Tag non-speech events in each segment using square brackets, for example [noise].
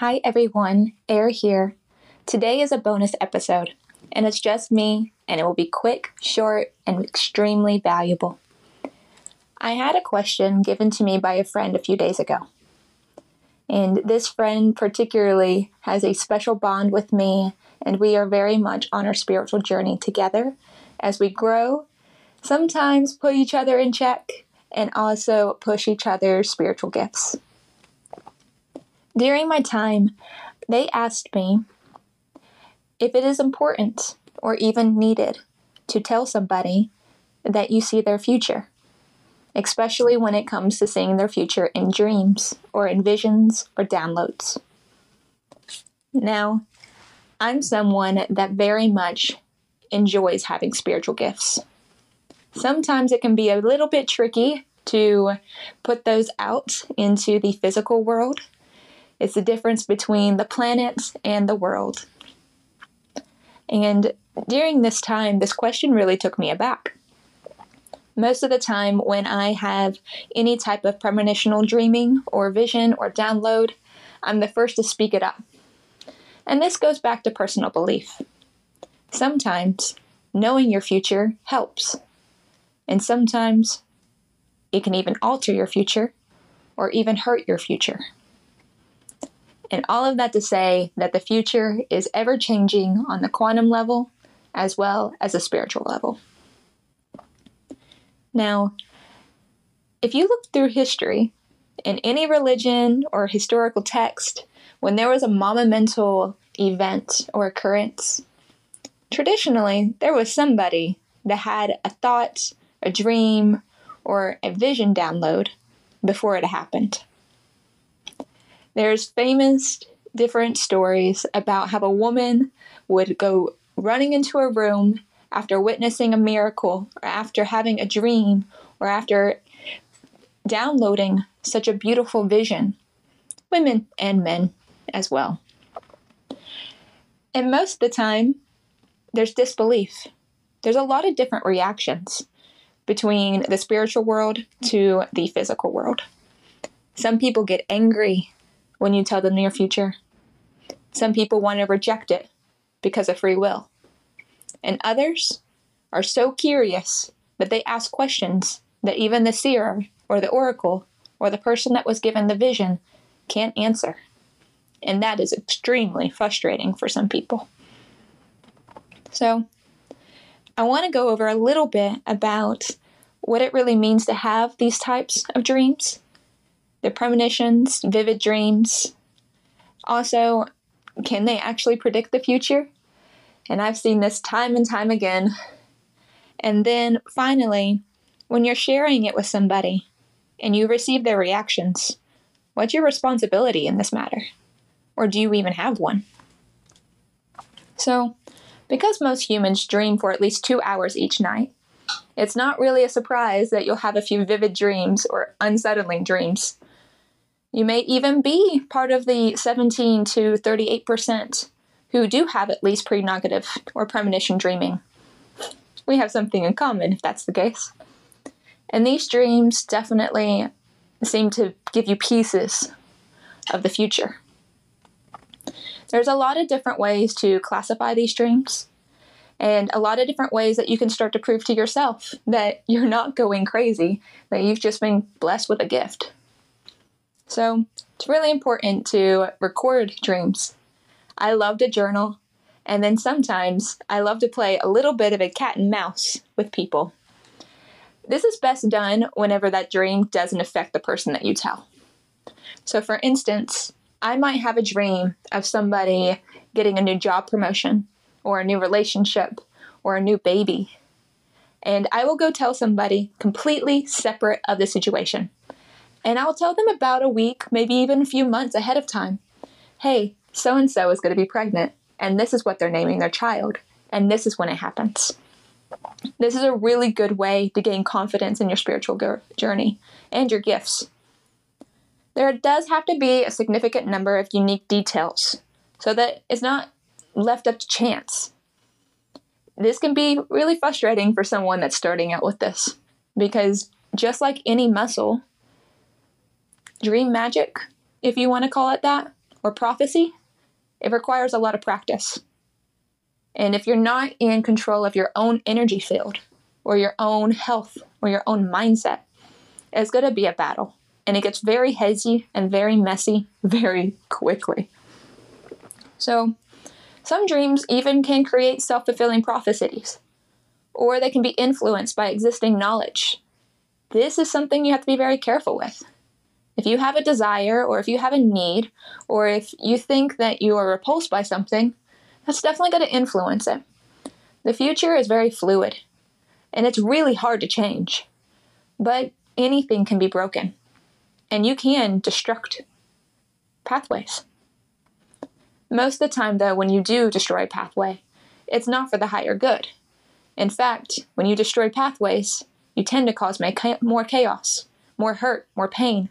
Hi everyone, Air here. Today is a bonus episode, and it's just me, and it will be quick, short, and extremely valuable. I had a question given to me by a friend a few days ago. And this friend, particularly, has a special bond with me, and we are very much on our spiritual journey together as we grow, sometimes put each other in check, and also push each other's spiritual gifts. During my time, they asked me if it is important or even needed to tell somebody that you see their future, especially when it comes to seeing their future in dreams or in visions or downloads. Now, I'm someone that very much enjoys having spiritual gifts. Sometimes it can be a little bit tricky to put those out into the physical world it's the difference between the planet and the world. And during this time, this question really took me aback. Most of the time, when I have any type of premonitional dreaming or vision or download, I'm the first to speak it up. And this goes back to personal belief. Sometimes knowing your future helps, and sometimes it can even alter your future or even hurt your future. And all of that to say that the future is ever changing on the quantum level as well as a spiritual level. Now, if you look through history, in any religion or historical text, when there was a monumental event or occurrence, traditionally there was somebody that had a thought, a dream, or a vision download before it happened. There's famous different stories about how a woman would go running into a room after witnessing a miracle or after having a dream or after downloading such a beautiful vision. Women and men as well. And most of the time, there's disbelief. There's a lot of different reactions between the spiritual world to the physical world. Some people get angry when you tell them your future. Some people want to reject it because of free will. And others are so curious that they ask questions that even the seer or the oracle or the person that was given the vision can't answer. And that is extremely frustrating for some people. So, I want to go over a little bit about what it really means to have these types of dreams the premonitions, vivid dreams. Also, can they actually predict the future? And I've seen this time and time again. And then finally, when you're sharing it with somebody and you receive their reactions, what's your responsibility in this matter? Or do you even have one? So, because most humans dream for at least two hours each night, it's not really a surprise that you'll have a few vivid dreams or unsettling dreams you may even be part of the 17 to 38% who do have at least precognitive or premonition dreaming. We have something in common if that's the case. And these dreams definitely seem to give you pieces of the future. There's a lot of different ways to classify these dreams, and a lot of different ways that you can start to prove to yourself that you're not going crazy, that you've just been blessed with a gift. So it's really important to record dreams. I love to journal, and then sometimes I love to play a little bit of a cat and mouse with people. This is best done whenever that dream doesn't affect the person that you tell. So, for instance, I might have a dream of somebody getting a new job promotion, or a new relationship, or a new baby. And I will go tell somebody completely separate of the situation. And I'll tell them about a week, maybe even a few months ahead of time. Hey, so and so is going to be pregnant, and this is what they're naming their child, and this is when it happens. This is a really good way to gain confidence in your spiritual journey and your gifts. There does have to be a significant number of unique details so that it's not left up to chance. This can be really frustrating for someone that's starting out with this because just like any muscle, dream magic, if you want to call it that, or prophecy, it requires a lot of practice. And if you're not in control of your own energy field or your own health or your own mindset, it's going to be a battle. And it gets very hazy and very messy [laughs] very quickly. So, some dreams even can create self fulfilling prophecies, or they can be influenced by existing knowledge. This is something you have to be very careful with. If you have a desire, or if you have a need, or if you think that you are repulsed by something, that's definitely going to influence it. The future is very fluid, and it's really hard to change. But anything can be broken, and you can destruct pathways. Most of the time, though, when you do destroy a pathway, it's not for the higher good. In fact, when you destroy pathways, you tend to cause more chaos, more hurt, more pain.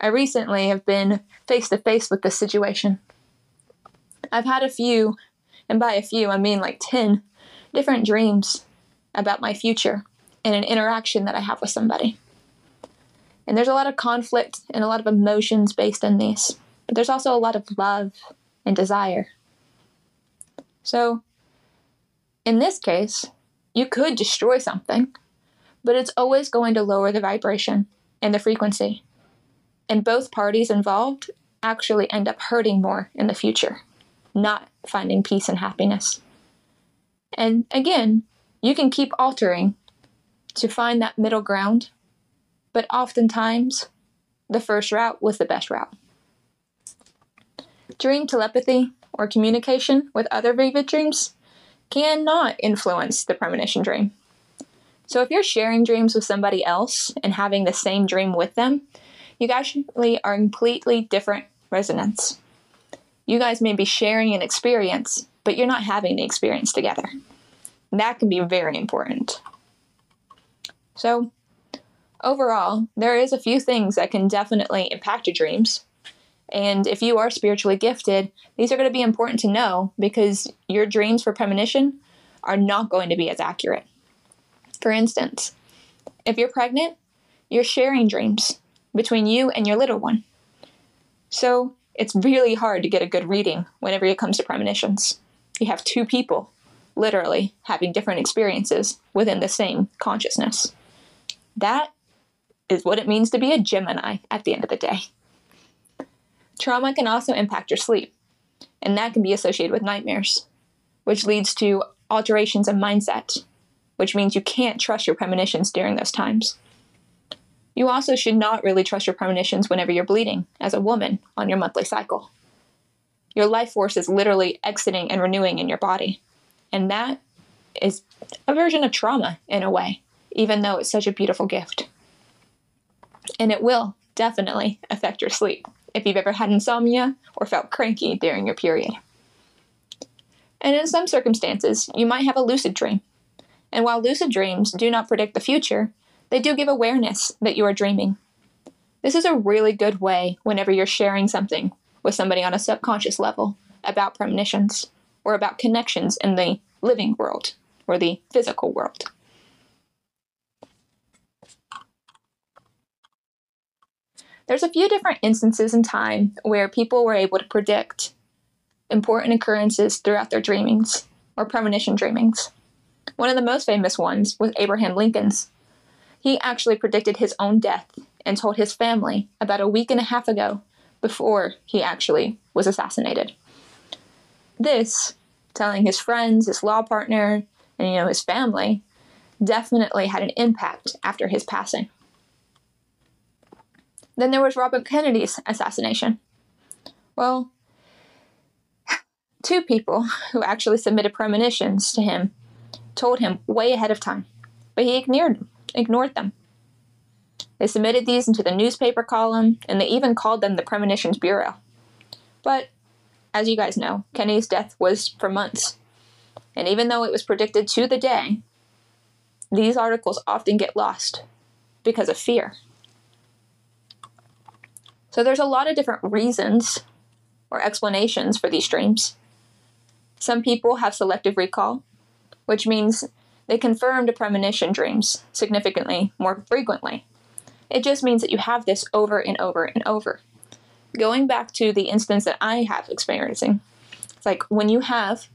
I recently have been face to face with this situation. I've had a few, and by a few I mean like 10, different dreams about my future and an interaction that I have with somebody. And there's a lot of conflict and a lot of emotions based in these but there's also a lot of love and desire. So, in this case, you could destroy something, but it's always going to lower the vibration and the frequency. And both parties involved actually end up hurting more in the future, not finding peace and happiness. And again, you can keep altering to find that middle ground, but oftentimes the first route was the best route. Dream telepathy or communication with other vivid dreams cannot influence the premonition dream. So if you're sharing dreams with somebody else and having the same dream with them, you actually are completely different resonance. You guys may be sharing an experience, but you're not having the experience together. that can be very important. So, overall, there is a few things that can definitely impact your dreams, and if you are spiritually gifted, these are going to be important to know because your dreams for premonition are not going to be as accurate. For instance, if you're pregnant, you're sharing dreams between you and your little one. So it's really hard to get a good reading whenever it comes to premonitions. You have two people literally having different experiences within the same consciousness. That is what it means to be a Gemini at the end of the day. Trauma can also impact your sleep, and that can be associated with nightmares, which leads to alterations of mindset, which means you can't trust your premonitions during those times. You also should not really trust your premonitions whenever you're bleeding as a woman on your monthly cycle. Your life force is literally exiting and renewing in your body, and that is a version of trauma in a way, even though it's such a beautiful gift. And it will definitely affect your sleep if you've ever had insomnia or felt cranky during your period. And in some circumstances, you might have a lucid dream. And while lucid dreams do not predict the future, they do give awareness that you are dreaming. This is a really good way whenever you're sharing something with somebody on a subconscious level about premonitions or about connections in the living world or the physical world. There's a few different instances in time where people were able to predict important occurrences throughout their dreamings or premonition dreamings. One of the most famous ones was Abraham Lincoln's. He actually predicted his own death and told his family about a week and a half ago before he actually was assassinated. This, telling his friends, his law partner, and you know his family, definitely had an impact after his passing. Then there was Robert Kennedy's assassination. Well, two people who actually submitted premonitions to him told him way ahead of time, but he ignored them, ignored them. They submitted these into the newspaper column, and they even called them the Premonitions Bureau. But, as you guys know, Kennedy's death was for months. And even though it was predicted to the day, these articles often get lost because of fear. So there's a lot of different reasons or explanations for these dreams. Some people have selective recall, which means they confirmed premonition dreams significantly more frequently. It just means that you have this over and over and over. going back to the instance that I have experiencing, it's like when you have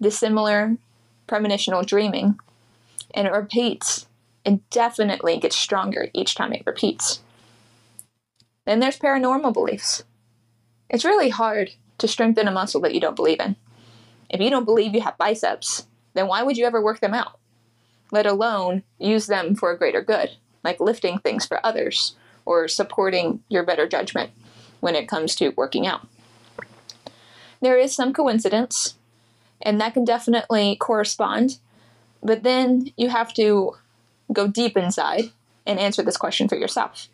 the similar premonitional dreaming and it repeats, it definitely gets stronger each time it repeats. Then there's paranormal beliefs. It's really hard to strengthen a muscle that you don't believe in. If you don't believe you have biceps, then why would you ever work them out? Let alone use them for a greater good, like lifting things for others or supporting your better judgment when it comes to working out. There is some coincidence, and that can definitely correspond, but then you have to go deep inside and answer this question for yourself.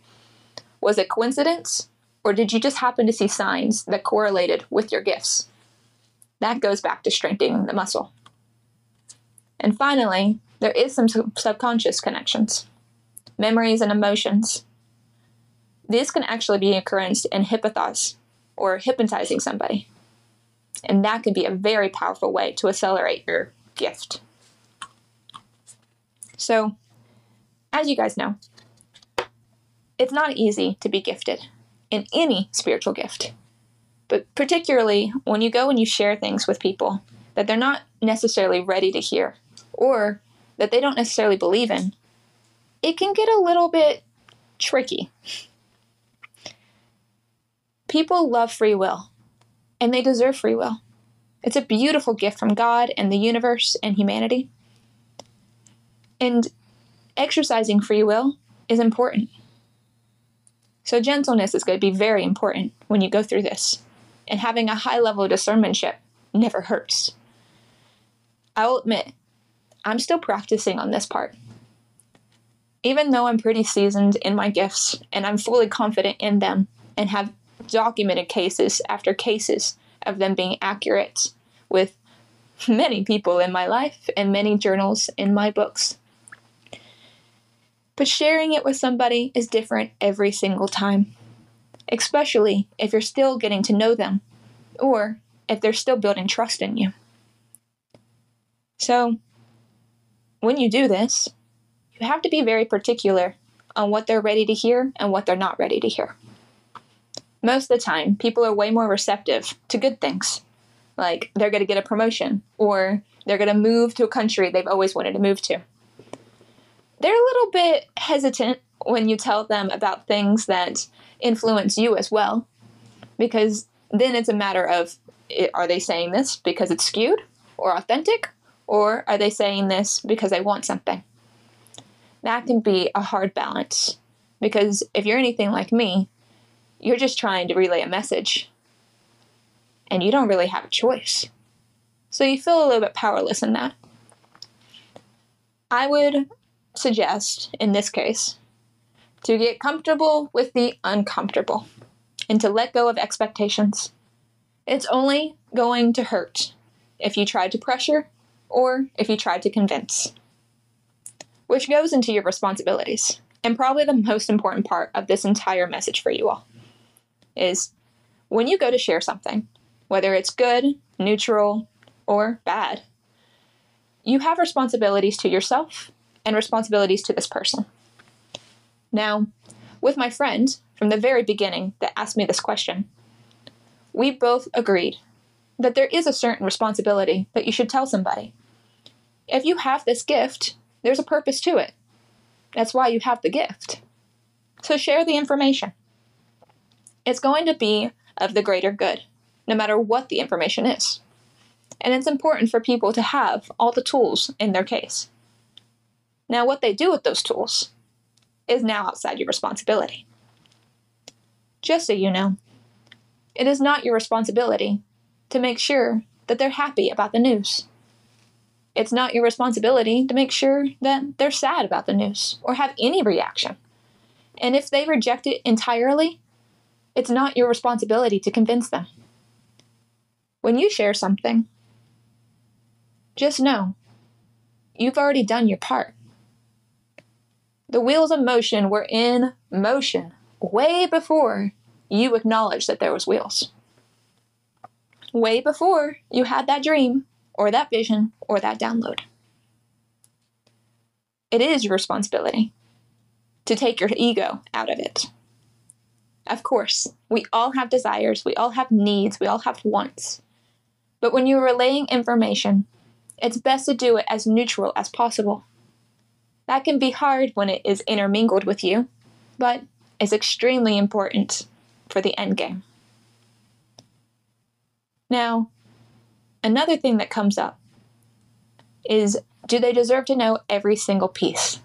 Was it coincidence, or did you just happen to see signs that correlated with your gifts? That goes back to strengthening the muscle. And finally, there is some subconscious connections, memories and emotions. These can actually be occurrence in hypnosis or hypnotizing somebody. And that can be a very powerful way to accelerate your gift. So, as you guys know, it's not easy to be gifted in any spiritual gift. But particularly when you go and you share things with people that they're not necessarily ready to hear or that they don't necessarily believe in, it can get a little bit tricky. People love free will, and they deserve free will. It's a beautiful gift from God and the universe and humanity. And exercising free will is important. So, gentleness is going to be very important when you go through this. And having a high level of discernmentship never hurts. I'll admit, I'm still practicing on this part. Even though I'm pretty seasoned in my gifts and I'm fully confident in them and have documented cases after cases of them being accurate with many people in my life and many journals in my books. But sharing it with somebody is different every single time, especially if you're still getting to know them or if they're still building trust in you. So, when you do this, you have to be very particular on what they're ready to hear and what they're not ready to hear. Most of the time, people are way more receptive to good things, like they're going to get a promotion or they're going to move to a country they've always wanted to move to. They're a little bit hesitant when you tell them about things that influence you as well, because then it's a matter of are they saying this because it's skewed or authentic, or are they saying this because they want something? That can be a hard balance because if you're anything like me, you're just trying to relay a message and you don't really have a choice. So you feel a little bit powerless in that. I would suggest, in this case, to get comfortable with the uncomfortable and to let go of expectations. It's only going to hurt if you try to pressure or if you try to convince. Which goes into your responsibilities, and probably the most important part of this entire message for you all is when you go to share something, whether it's good, neutral, or bad, you have responsibilities to yourself and responsibilities to this person. Now, with my friend from the very beginning that asked me this question, we both agreed that there is a certain responsibility that you should tell somebody. If you have this gift, there's a purpose to it. That's why you have the gift. So share the information. It's going to be of the greater good, no matter what the information is. And it's important for people to have all the tools in their case. Now, what they do with those tools is now outside your responsibility. Just so you know, it is not your responsibility to make sure that they're happy about the news. It's not your responsibility to make sure that they're sad about the news or have any reaction. And if they reject it entirely, it's not your responsibility to convince them. When you share something, just know you've already done your part. The wheels of motion were in motion way before you acknowledged that there was wheels. Way before you had that dream or that vision or that download. It is your responsibility to take your ego out of it. Of course, we all have desires, we all have needs, we all have wants. But when you're relaying information, it's best to do it as neutral as possible. That can be hard when it is intermingled with you, but is extremely important for the end game. Now, another thing that comes up is do they deserve to know every single piece?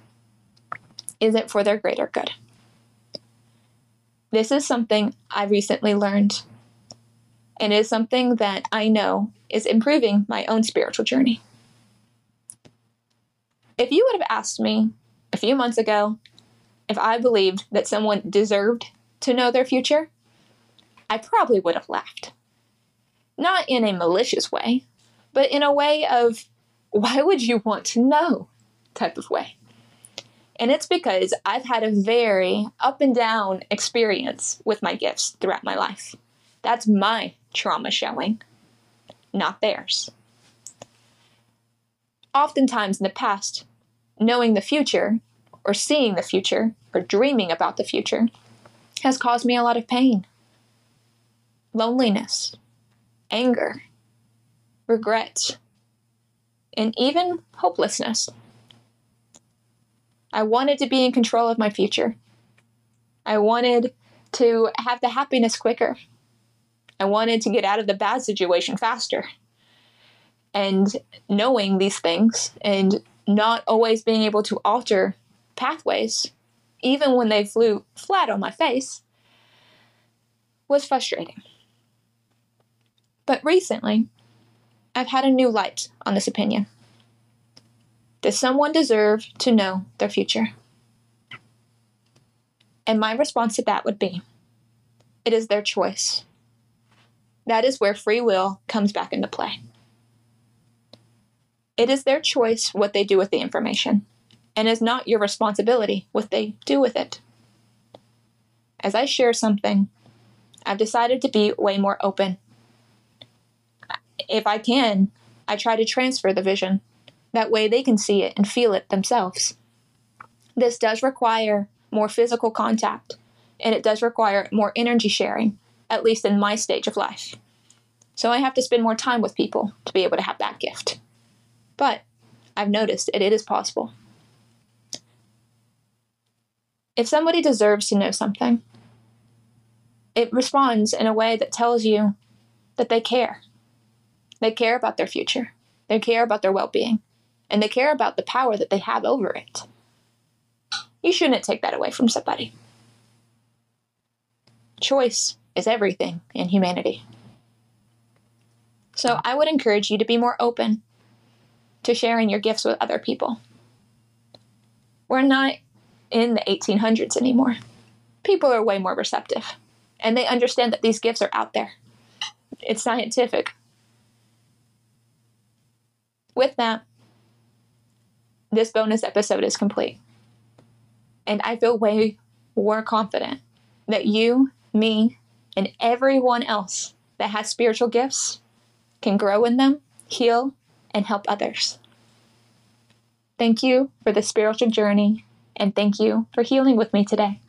Is it for their greater good? This is something I recently learned, and is something that I know is improving my own spiritual journey. If you would have asked me a few months ago if I believed that someone deserved to know their future, I probably would have laughed. Not in a malicious way, but in a way of, why would you want to know type of way. And it's because I've had a very up and down experience with my gifts throughout my life. That's my trauma showing, not theirs. Oftentimes in the past, knowing the future, or seeing the future, or dreaming about the future, has caused me a lot of pain, loneliness, anger, regret, and even hopelessness. I wanted to be in control of my future. I wanted to have the happiness quicker. I wanted to get out of the bad situation faster. And knowing these things and not always being able to alter pathways, even when they flew flat on my face, was frustrating. But recently, I've had a new light on this opinion. Does someone deserve to know their future? And my response to that would be it is their choice. That is where free will comes back into play. It is their choice what they do with the information, and is not your responsibility what they do with it. As I share something, I've decided to be way more open. If I can, I try to transfer the vision that way they can see it and feel it themselves. This does require more physical contact, and it does require more energy sharing, at least in my stage of life. So I have to spend more time with people to be able to have that gift. But I've noticed it, it is possible. If somebody deserves to know something, it responds in a way that tells you that they care. They care about their future. They care about their well being and they care about the power that they have over it. You shouldn't take that away from somebody. Choice is everything in humanity. So I would encourage you to be more open to sharing your gifts with other people. We're not in the 1800s anymore. People are way more receptive, and they understand that these gifts are out there. It's scientific. With that, this bonus episode is complete. And I feel way more confident that you, me, and everyone else that has spiritual gifts can grow in them, heal, and help others. Thank you for the spiritual journey, and thank you for healing with me today.